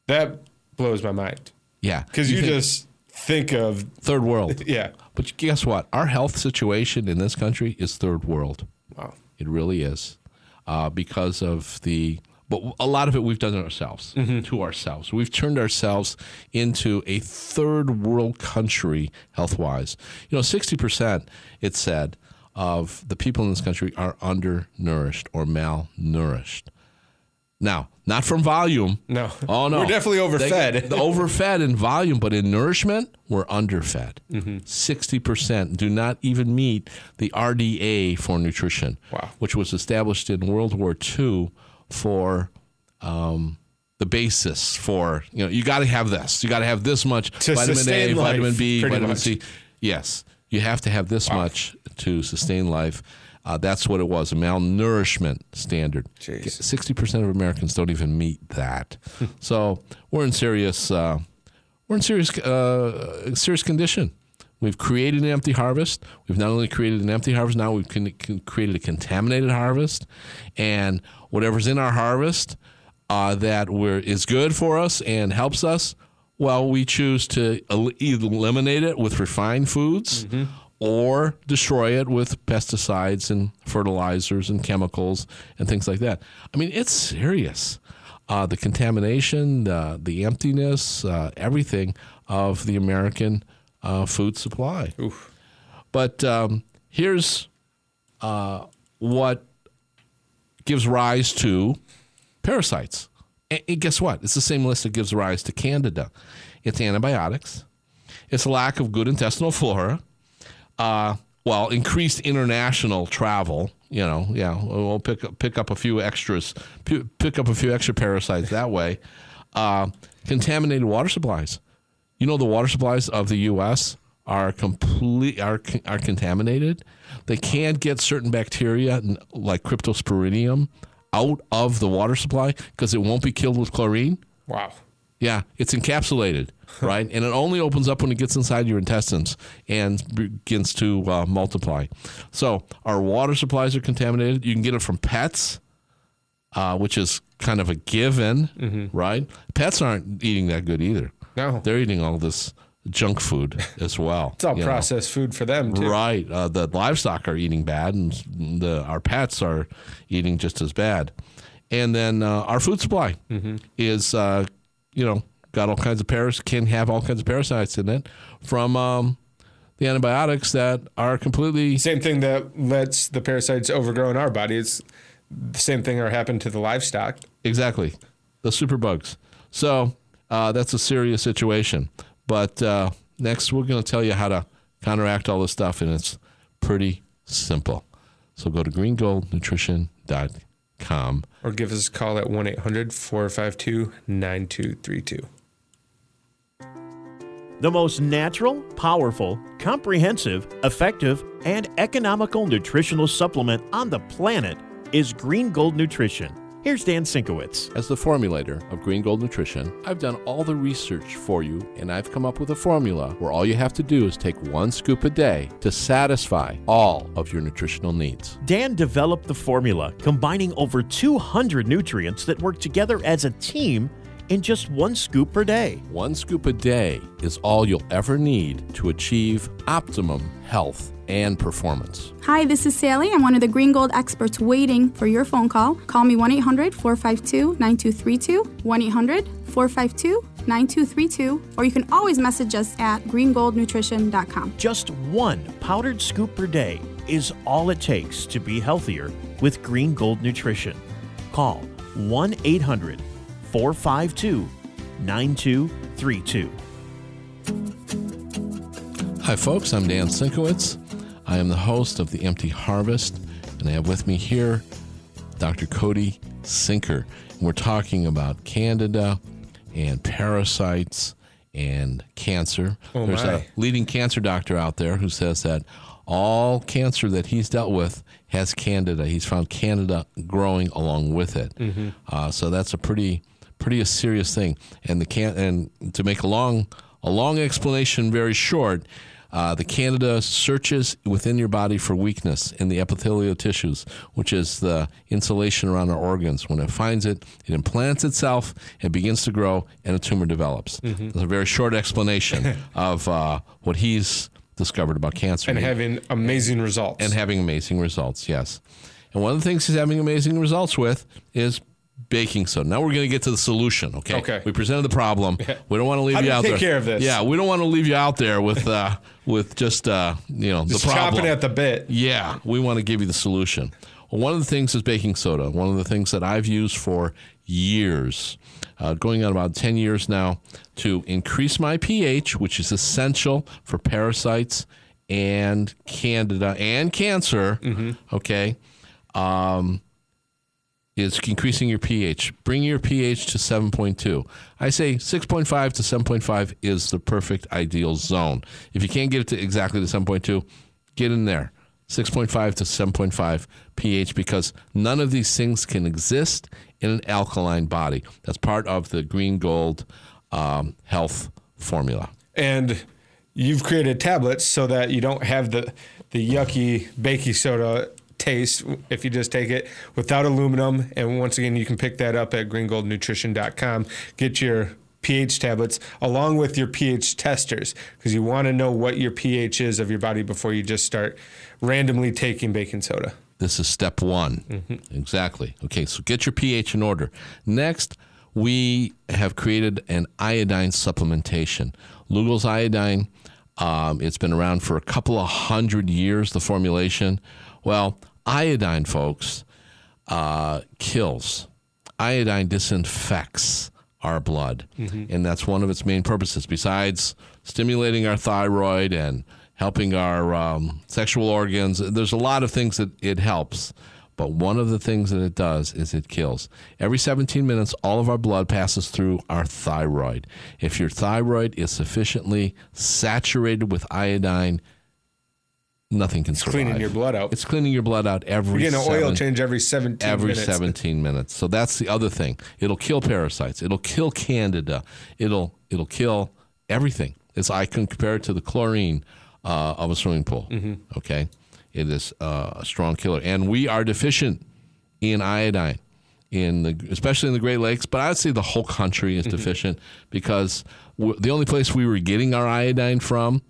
That blows my mind Yeah, because you, think just think of third world. yeah. But guess what? Our health situation in this country is third world. Wow. It really is, uh, because of the. But a lot of it we've done ourselves to ourselves. We've turned ourselves into a third world country health wise. You know, sixty percent it said of the people in this country are undernourished or malnourished. Now, not from volume. No. Oh no, We're definitely overfed. They- overfed in volume, but in nourishment, we're underfed. Mm-hmm. 60 percent do not even meet the RDA for nutrition, Wow. which was established in World War II for um, the basis for you know you got to have this. You got to have this much To vitamin A, life, vitamin B, vitamin much. C. Yes, you have to have this much to sustain life. Uh, that's what it was, a malnourishment standard. Jeez. Sixty percent of Americans don't even meet that. so we're in serious, uh, we're in serious, uh, serious condition. We've created an empty harvest. We've not only created an empty harvest, now we've con- con- created a contaminated harvest, and whatever's in our harvest uh, that we're, is good for us and helps us. Well, we choose to el- eliminate it with refined foods or destroy it with pesticides and fertilizers and chemicals and things like that. I mean, it's serious. Uh, the contamination, the, the emptiness, uh, everything of the American uh, food supply. But um, here's uh, what gives rise to parasites. And, and guess what? It's the same list that gives rise to candida. It's antibiotics. It's a lack of good intestinal flora. Uh, well, increased international travel. You know, yeah, we'll pick up pick up a few extras, pick up a few extra parasites that way. Uh, contaminated water supplies. You know, the water supplies of the U.S. are complete are are contaminated. They can't get certain bacteria like Cryptosporidium out of the water supply because it won't be killed with chlorine. Wow. Yeah, it's encapsulated, right? and it only opens up when it gets inside your intestines and begins to uh, multiply. So our water supplies are contaminated. You can get it from pets, uh, which is kind of a given, right? Pets aren't eating that good either. No. They're eating all this junk food as well. It's all you know. processed food for them too. Right. Uh, the livestock are eating bad, and the our pets are eating just as bad. And then uh, our food supply is, uh, you know, got all kinds of paras can have all kinds of parasites in it from um, the antibiotics that are completely Same thing that lets the parasites overgrow in our body. It's the same thing are happened to the livestock. Exactly, the superbugs. So uh, that's a serious situation. But uh, next, we're going to tell you how to counteract all this stuff, and it's pretty simple. So go to greengoldnutrition.com. Or give us a call at 1 800 452 9232. The most natural, powerful, comprehensive, effective, and economical nutritional supplement on the planet is Green Gold Nutrition. Here's Dan Sienkiewicz. As the formulator of Green Gold Nutrition, I've done all the research for you and I've come up with a formula where all you have to do is take one scoop a day to satisfy all of your nutritional needs. Dan developed the formula combining over 200 nutrients that work together as a team in just one scoop per day. One scoop a day is all you'll ever need to achieve optimum health and performance. Hi, this is Sally. I'm one of the Green Gold experts waiting for your phone call. Call me 1 800 452 9232, 1 800 452 9232, or you can always message us at greengoldnutrition.com. Just one powdered scoop per day is all it takes to be healthier with Green Gold Nutrition. Call 1 800 452 9232. Hi, folks. I'm Dan Sienkiewicz. I am the host of The Empty Harvest, and I have with me here Dr. Cody Senkyr. And we're talking about candida and parasites and cancer. Oh, There's a leading cancer doctor out there who says that all cancer that he's dealt with has candida. He's found candida growing along with it. Uh, so that's a pretty pretty a serious thing. And the can and to make a long a long explanation very short. Uh, the Candida searches within your body for weakness in the epithelial tissues, which is the insulation around our organs. When it finds it, it implants itself, it begins to grow, and a tumor develops. That's a very short explanation of uh, what he's discovered about cancer And having amazing results. and having amazing results. Yes, and one of the things he's having amazing results with is baking soda. Now we're going to get to the solution. Okay. Okay. We presented the problem. We don't want to leave How you you out take there. care of this? Yeah, we don't want to leave you out there with uh, with just uh, you know Just the problem. chopping at the bit. Yeah, we want to give you the solution. Well, one of the things is baking soda. One of the things that I've used for years, uh, going on about 10 years now, to increase my pH, which is essential for parasites and candida and cancer. Okay. Um, is increasing your pH. Bring your pH to 7.2. I say 6.5 to 7.5 is the perfect ideal zone. If you can't get it to exactly to 7.2, get in there. 6.5 to 7.5 pH because none of these things can exist in an alkaline body. That's part of the green gold um, health formula. And you've created tablets so that you don't have the the yucky baking soda taste if you just take it without aluminum. And once again, you can pick that up at greengoldnutrition.com. Get your pH tablets along with your pH testers because you want to know what your pH is of your body before you just start randomly taking baking soda. This is step one. Exactly. Okay, so get your pH in order. Next, we have created an iodine supplementation. Lugol's iodine, um, it's been around for a couple of hundred years, the formulation. Well, iodine, folks, uh, kills. Iodine disinfects our blood, and that's one of its main purposes. Besides stimulating our thyroid and helping our um, sexual organs, there's a lot of things that it helps. But one of the things that it does is it kills. Every 17 minutes, all of our blood passes through our thyroid. If your thyroid is sufficiently saturated with iodine, nothing can survive. It's cleaning your blood out. It's cleaning your blood out every You're getting an oil change every 17 every minutes. 17 minutes. So that's the other thing. It'll kill parasites. It'll kill candida. It'll it'll kill everything. It's I can compare it to the chlorine uh, of a swimming pool. Okay, it is uh, a strong killer, and we are deficient in iodine in the especially in the Great Lakes, but I'd say the whole country is deficient because the only place we were getting our iodine from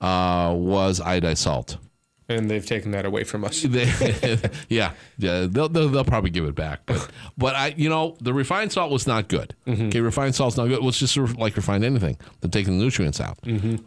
uh, was iodized salt. And they've taken that away from us. Yeah, yeah, they'll, they'll they'll probably give it back. But but I, you know, the refined salt was not good. Okay, refined salt's not good. It was just sort of like refined anything. They're taking the nutrients out.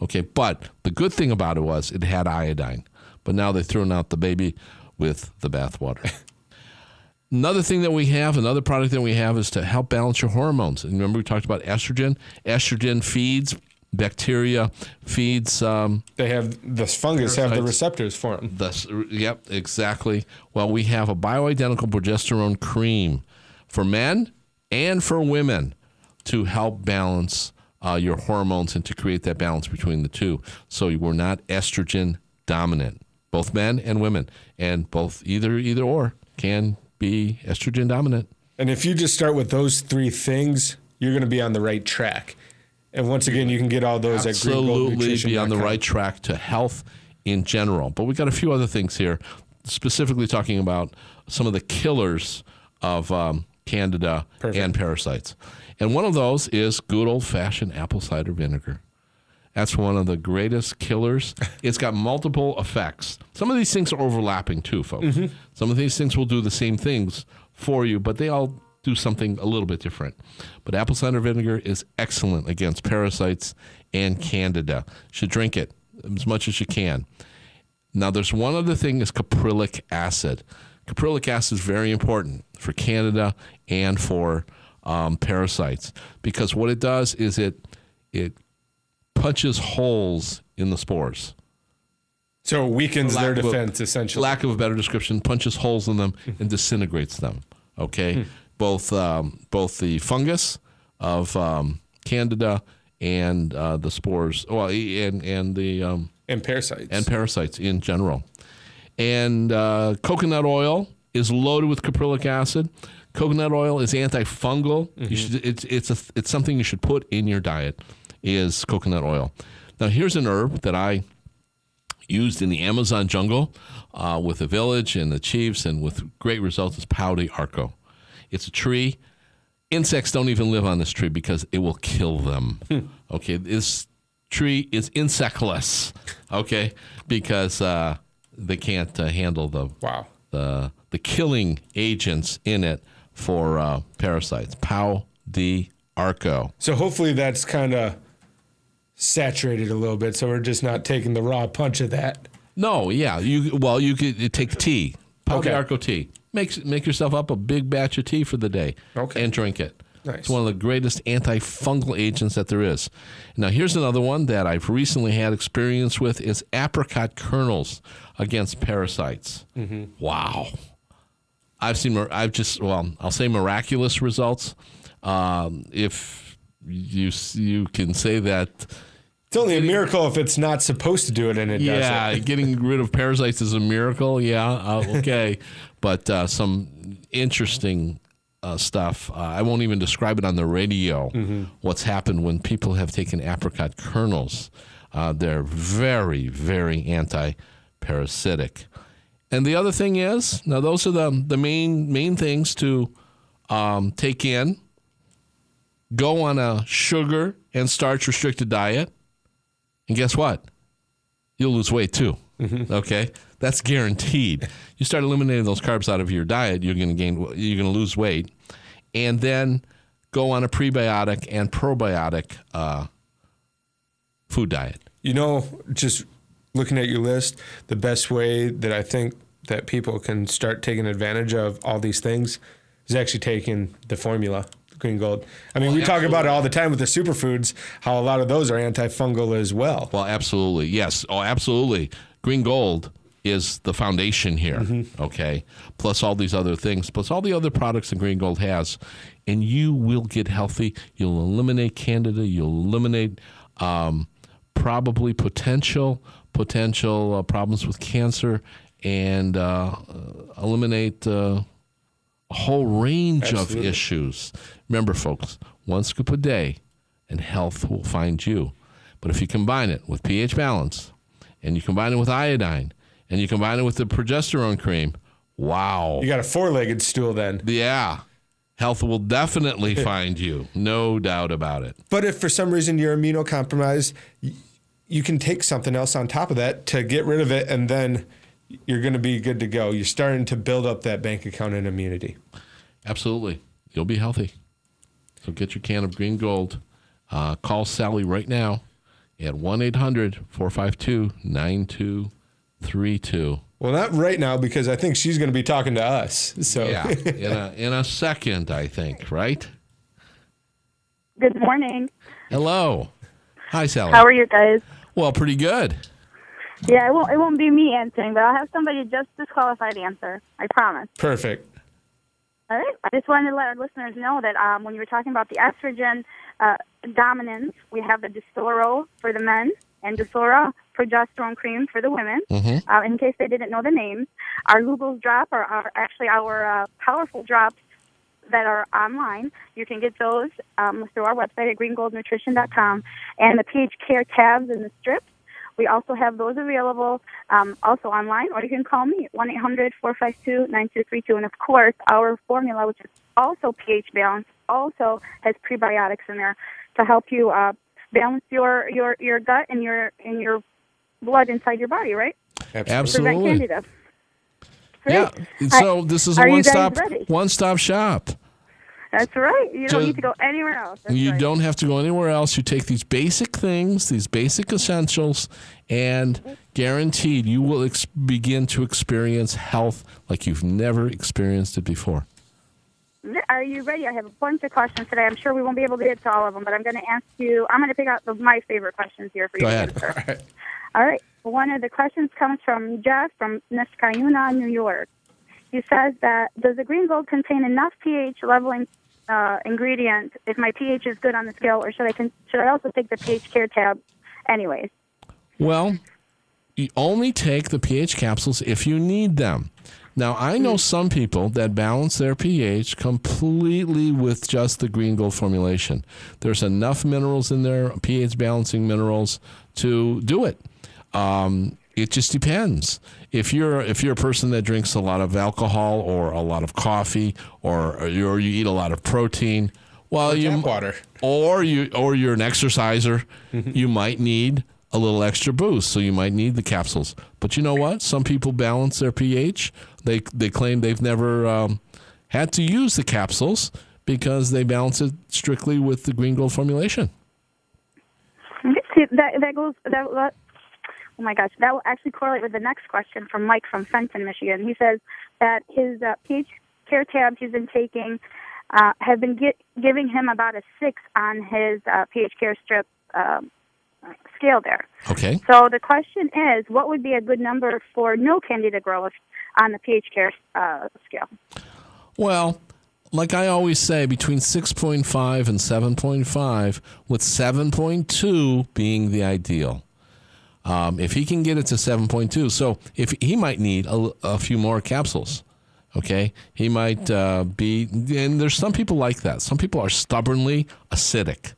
Okay, but the good thing about it was it had iodine. But now they've thrown out the baby with the bathwater. Another thing that we have, another product that we have is to help balance your hormones. And remember, we talked about estrogen. Estrogen feeds bacteria, feeds um, They have the fungus have the receptors for them. the. Yep, exactly. Well, we have a bioidentical progesterone cream for men and for women to help balance uh, your hormones and to create that balance between the two. So we're not estrogen dominant, both men and women, and both either either or can be estrogen dominant. And if you just start with those three things, you're going to be on the right track. And once again, you can get all those at absolutely be on the right track to health in general. But we got a few other things here, specifically talking about some of the killers of um, candida and parasites. And one of those is good old fashioned apple cider vinegar. That's one of the greatest killers. It's got multiple effects. Some of these things are overlapping too, folks. Mm-hmm. Some of these things will do the same things for you, but they all do something a little bit different. But apple cider vinegar is excellent against parasites and candida. You should drink it as much as you can. Now, there's one other thing is caprylic acid. Caprylic acid is very important for candida and for um, parasites because what it does is it it punches holes in the spores. So it weakens their of a- defense, essentially. Lack of a better description, punches holes in them and disintegrates them. Okay, both um, both the fungus of um, candida and uh, the spores, well, and and the um, and parasites. and parasites in general. And uh, coconut oil is loaded with caprylic acid. Coconut oil is antifungal. You should, it's it's a, it's something you should put in your diet. Is coconut oil. Now here's an herb that I used in the Amazon jungle uh, with the village and the chiefs, and with great results. Is Pau de Arco. It's a tree. Insects don't even live on this tree because it will kill them. Okay, this tree is insectless. Okay, because uh, they can't uh, handle the wow. the the killing agents in it for uh, parasites. Pau de Arco. So hopefully that's kind of saturated a little bit, so we're just not taking the raw punch of that. No, yeah, you well you could you take tea, Pau Okay. de Arco tea. Make make yourself up a big batch of tea for the day, Okay. and drink it. Nice. It's one of the greatest antifungal agents that there is. Now, here's another one that I've recently had experience with: is apricot kernels against parasites. Mm-hmm. Wow, I've seen. I've just well, I'll say miraculous results. Um, if you you can say that It's only a miracle if it's not supposed to do it and it yeah, does it. getting rid of parasites is a miracle. Yeah, uh, okay, but uh, some interesting uh, stuff. Uh, I won't even describe it on the radio. What's happened when people have taken apricot kernels? Uh, they're very, very anti-parasitic. And the other thing is, now those are the the main main things to um, take in. Go on a sugar and starch restricted diet, and guess what? you'll lose weight too. Okay, that's guaranteed. You start eliminating those carbs out of your diet, you're going to gain, you're going to lose weight, and then go on a prebiotic and probiotic uh, food diet. You know, just looking at your list, the best way that I think that people can start taking advantage of all these things is actually taking the formula, Green Gold. I mean, we talk about it all the time with the superfoods, how a lot of those are antifungal as well. Well, absolutely, yes. Oh, absolutely. Green gold is the foundation here. Okay, plus all these other things, plus all the other products that Green Gold has, and you will get healthy. You'll eliminate candida. You'll eliminate um, probably potential potential uh, problems with cancer, and uh, uh, eliminate uh, a whole range of issues. Remember, folks, one scoop a day, and health will find you. But if you combine it with pH balance, and you combine it with iodine, and you combine it with the progesterone cream, wow. You got a four legged stool then. Yeah. Health will definitely find you. No doubt about it. But if for some reason you're immunocompromised, you can take something else on top of that to get rid of it, and then you're going to be good to go. You're starting to build up that bank account and immunity. Absolutely. You'll be healthy. So get your can of green gold. Uh, call Sally right now at 1 800 452 9232. Well, not right now because I think she's going to be talking to us. So Yeah, in a in a second, I think. Right? Good morning. Hello. Hi, Sally. How are you guys? well, pretty good. Yeah, it won't it won't be me answering, but I'll have somebody just disqualified answer. I promise. perfect. All right. I just wanted to let our listeners know that um, when you were talking about the estrogen uh, dominance, we have the Distoro for the men and Distoro progesterone cream for the women. Uh, in case they didn't know the names, our Lugol's drop are, are actually our uh, powerful drops that are online. You can get those um, through our website at greengoldnutrition.com and the pH care tabs and the strips. We also have those available um, also online, or you can call me at 1 800 452 9232. And of course, our formula, which is also pH balanced, also has prebiotics in there to help you uh, balance your, your, your gut and your, and your blood inside your body, right? Prevent Absolutely. candida. Yeah. Great. So I- this is a one stop ready? one stop shop. That's right. You don't Just- need to go anywhere else. That's you right. don't have to go anywhere else. You take these basic things, these basic essentials, and guaranteed you will ex- begin to experience health like you've never experienced it before. Are you ready? I have a bunch of questions today. I'm sure we won't be able to get to all of them, but I'm going to ask you. I'm going to pick out the, my favorite questions here for Go you ahead. All right. One of the questions comes from Jeff from Niskayuna, New York. He says that does the green gold contain enough pH leveling uh, ingredient if my pH is good on the scale, or should I con- should I also take the pH care tab, anyways? Well, you only take the pH capsules if you need them. Now, I know some people that balance their pH completely with just the green gold formulation. There's enough minerals in there, pH balancing minerals, to do it. Um, it just depends. If you're if you're a person that drinks a lot of alcohol or a lot of coffee or or you, or you eat a lot of protein, well, you Tap water. or you or you're an exerciser, you might need a little extra boost. So you might need the capsules. But you know what? Some people balance their pH. They they claim they've never um, had to use the capsules because they balance it strictly with the green gold formulation. See, that that goes that, that oh my gosh, that will actually correlate with the next question from Mike from Fenton, Michigan. He says that his uh, pH care tabs he's been taking uh, have been get, giving him about a six on his uh, pH care strip um, scale there. Okay. So the question is, what would be a good number for no candida growth on the pH care uh, scale? Well, like I always say, between 6.5 and 7.5, with 7.2 being the ideal. Um, if he can get it to 7.2, so if he might need a, a few more capsules, okay, he might uh, be. And there's some people like that. Some people are stubbornly acidic,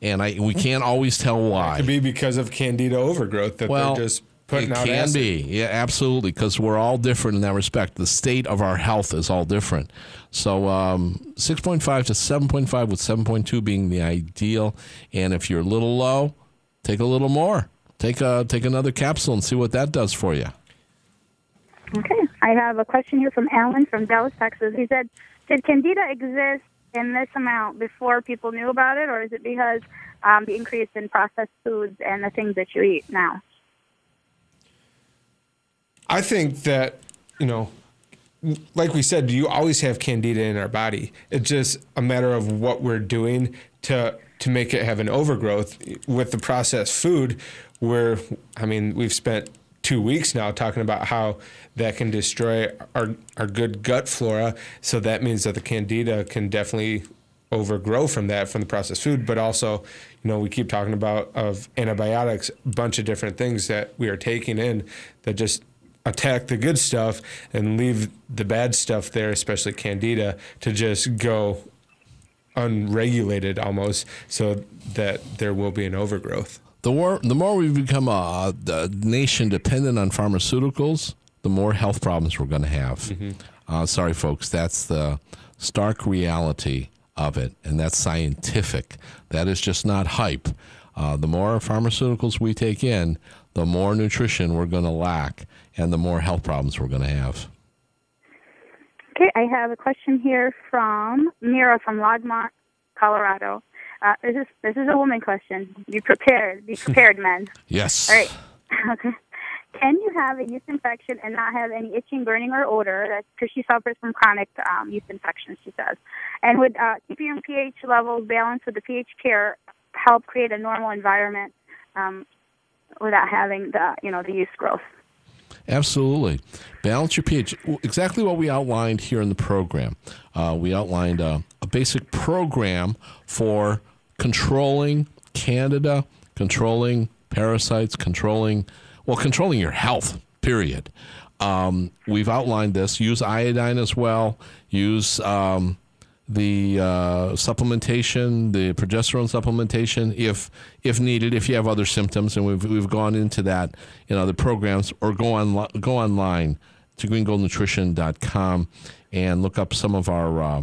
and I we can't always tell why. It could be because of candida overgrowth that Well, they're just putting it out can acid. be, yeah, absolutely, because we're all different in that respect. The state of our health is all different. So, um, six point five to seven point five, with seven point two being the ideal. And if you're a little low, take a little more. Take a take another capsule and see what that does for you. Okay. I have a question here from Alan from Dallas, Texas. He said, Did candida exist in this amount before people knew about it, or is it because um, the increase in processed foods and the things that you eat now? I think that, you know, like we said, you always have candida in our body. It's just a matter of what we're doing to to make it have an overgrowth with the processed food. Where I mean, we've spent two weeks now talking about how that can destroy our our good gut flora. So that means that the candida can definitely overgrow from that from the processed food but also you know we keep talking about of antibiotics a bunch of different things that we are taking in that just attack the good stuff and leave the bad stuff there especially candida to just go unregulated almost so that there will be an overgrowth The more the more we become a, a nation dependent on pharmaceuticals, the more health problems we're going to have. Uh, sorry, folks, that's the stark reality of it, and that's scientific. That is just not hype. Uh, the more pharmaceuticals we take in, the more nutrition we're going to lack, and the more health problems we're going to have. Okay, I have a question here from Mira from Longmont, Colorado. Uh, this is this is a woman question. Be prepared. Be prepared, men. Yes. All right. Okay. can you have a yeast infection and not have any itching, burning, or odor? That's because she suffers from chronic um, yeast infections, she says. And would uh, keeping your pH levels balanced with the pH care help create a normal environment um, without having the, you know, the yeast growth? Absolutely. Balance your pH. Exactly what we outlined here in the program. Uh, we outlined uh, a basic program for controlling candida, controlling parasites, controlling, well, controlling your health, period. Um, we've outlined this. Use iodine as well. Use um, the uh, supplementation, the progesterone supplementation, if if needed, if you have other symptoms, and we've we've gone into that in other programs, or go on go online to greengoldnutrition.com and look up some of our uh,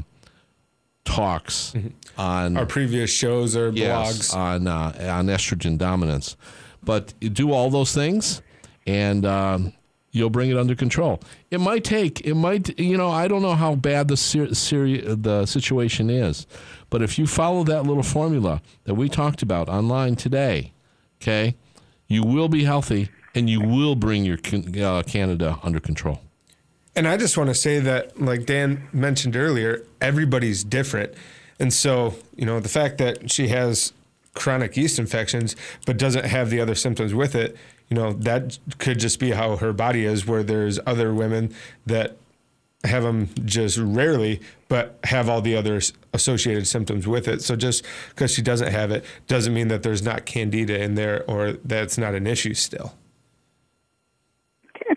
talks on Our previous shows or yes, blogs. on uh, on estrogen dominance. But do all those things, and um, you'll bring it under control. It might take. It might. You know, I don't know how bad the ser- seri- the situation is, but if you follow that little formula that we talked about online today, okay, you will be healthy and you will bring your uh, candida under control. And I just want to say that, like Dan mentioned earlier, everybody's different. And so, you know, the fact that she has chronic yeast infections but doesn't have the other symptoms with it, you know, that could just be how her body is, where there's other women that have them just rarely, but have all the other associated symptoms with it. So just because she doesn't have it doesn't mean that there's not candida in there or that it's not an issue still.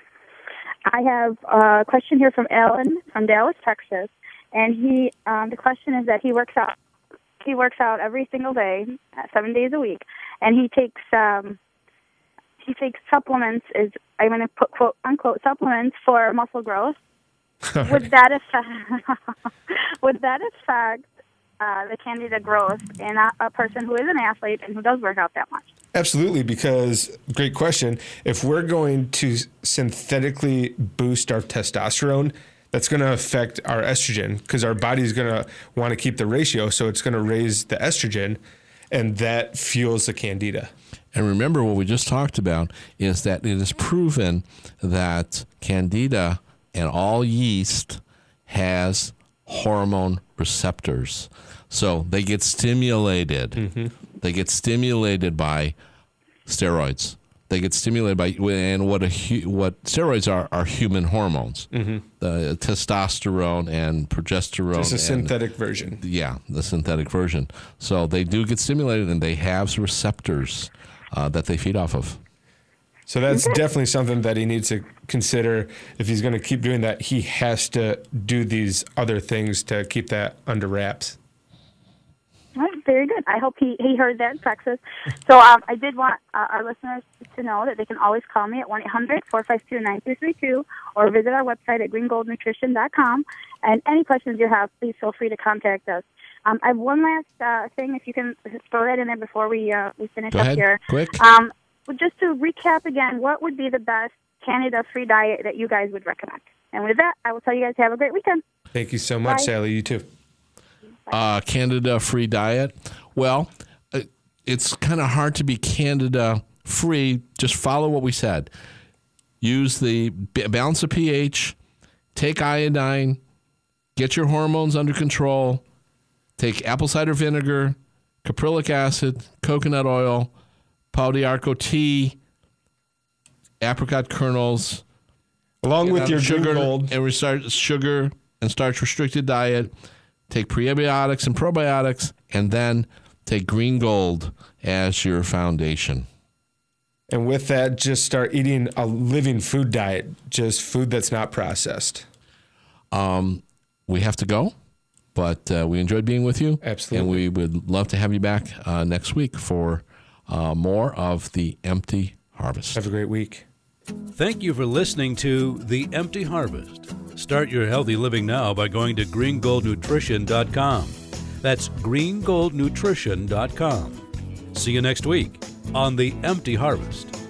I have a question here from Alan from Dallas, Texas, and he um, the question is that he works out he works out every single day, uh, seven days a week, and he takes um, he takes supplements. Is I'm going to put quote unquote supplements for muscle growth. would that affect would that affect uh, the candida growth in a, a person who is an athlete and who does work out that much? Absolutely, because great question. If we're going to synthetically boost our testosterone, that's going to affect our estrogen because our body's going to want to keep the ratio. So it's going to raise the estrogen, and that fuels the candida. And remember, what we just talked about is that it is proven that candida and all yeast has hormone receptors. So they get stimulated. Mm-hmm. They get stimulated by steroids. They get stimulated by and what a what steroids are are human hormones. The testosterone and progesterone. It's a and- synthetic version. yeah, the synthetic version. So they do get stimulated, and they have receptors uh, that they feed off of. So that's definitely something that he needs to consider. If he's going to keep doing that, he has to do these other things to keep that under wraps. All right, very good. I hope he, he heard that in Texas. So um, I did want uh, our listeners to know that they can always call me at 1 800 452 9232 or visit our website at greengoldnutrition.com. And any questions you have, please feel free to contact us. Um, I have one last uh, thing, if you can throw that in there before we, uh, we finish Go up ahead, here. quick. Um, just to recap again, what would be the best candida free diet that you guys would recommend? And with that, I will tell you guys to have a great weekend. Thank you so much, Bye. Sally. You too. Uh, Candida free diet. Well, uh, it's kind of hard to be Candida free. Just follow what we said. Use the balance of pH. Take iodine. Get your hormones under control. Take apple cider vinegar, caprylic acid, coconut oil, pau d'arco tea, apricot kernels, Along with your sugar and restart sugar and starch restricted diet. Take prebiotics and probiotics, and then take green gold as your foundation. And with that, just start eating a living food diet, just food that's not processed. Um, We have to go, but uh, we enjoyed being with you. Absolutely. and we would love to have you back uh, next week for uh, more of the empty harvest. Have a great week. Thank you for listening to The Empty Harvest. Start your healthy living now by going to greengoldnutrition.com. That's greengoldnutrition.com. See you next week on The Empty Harvest.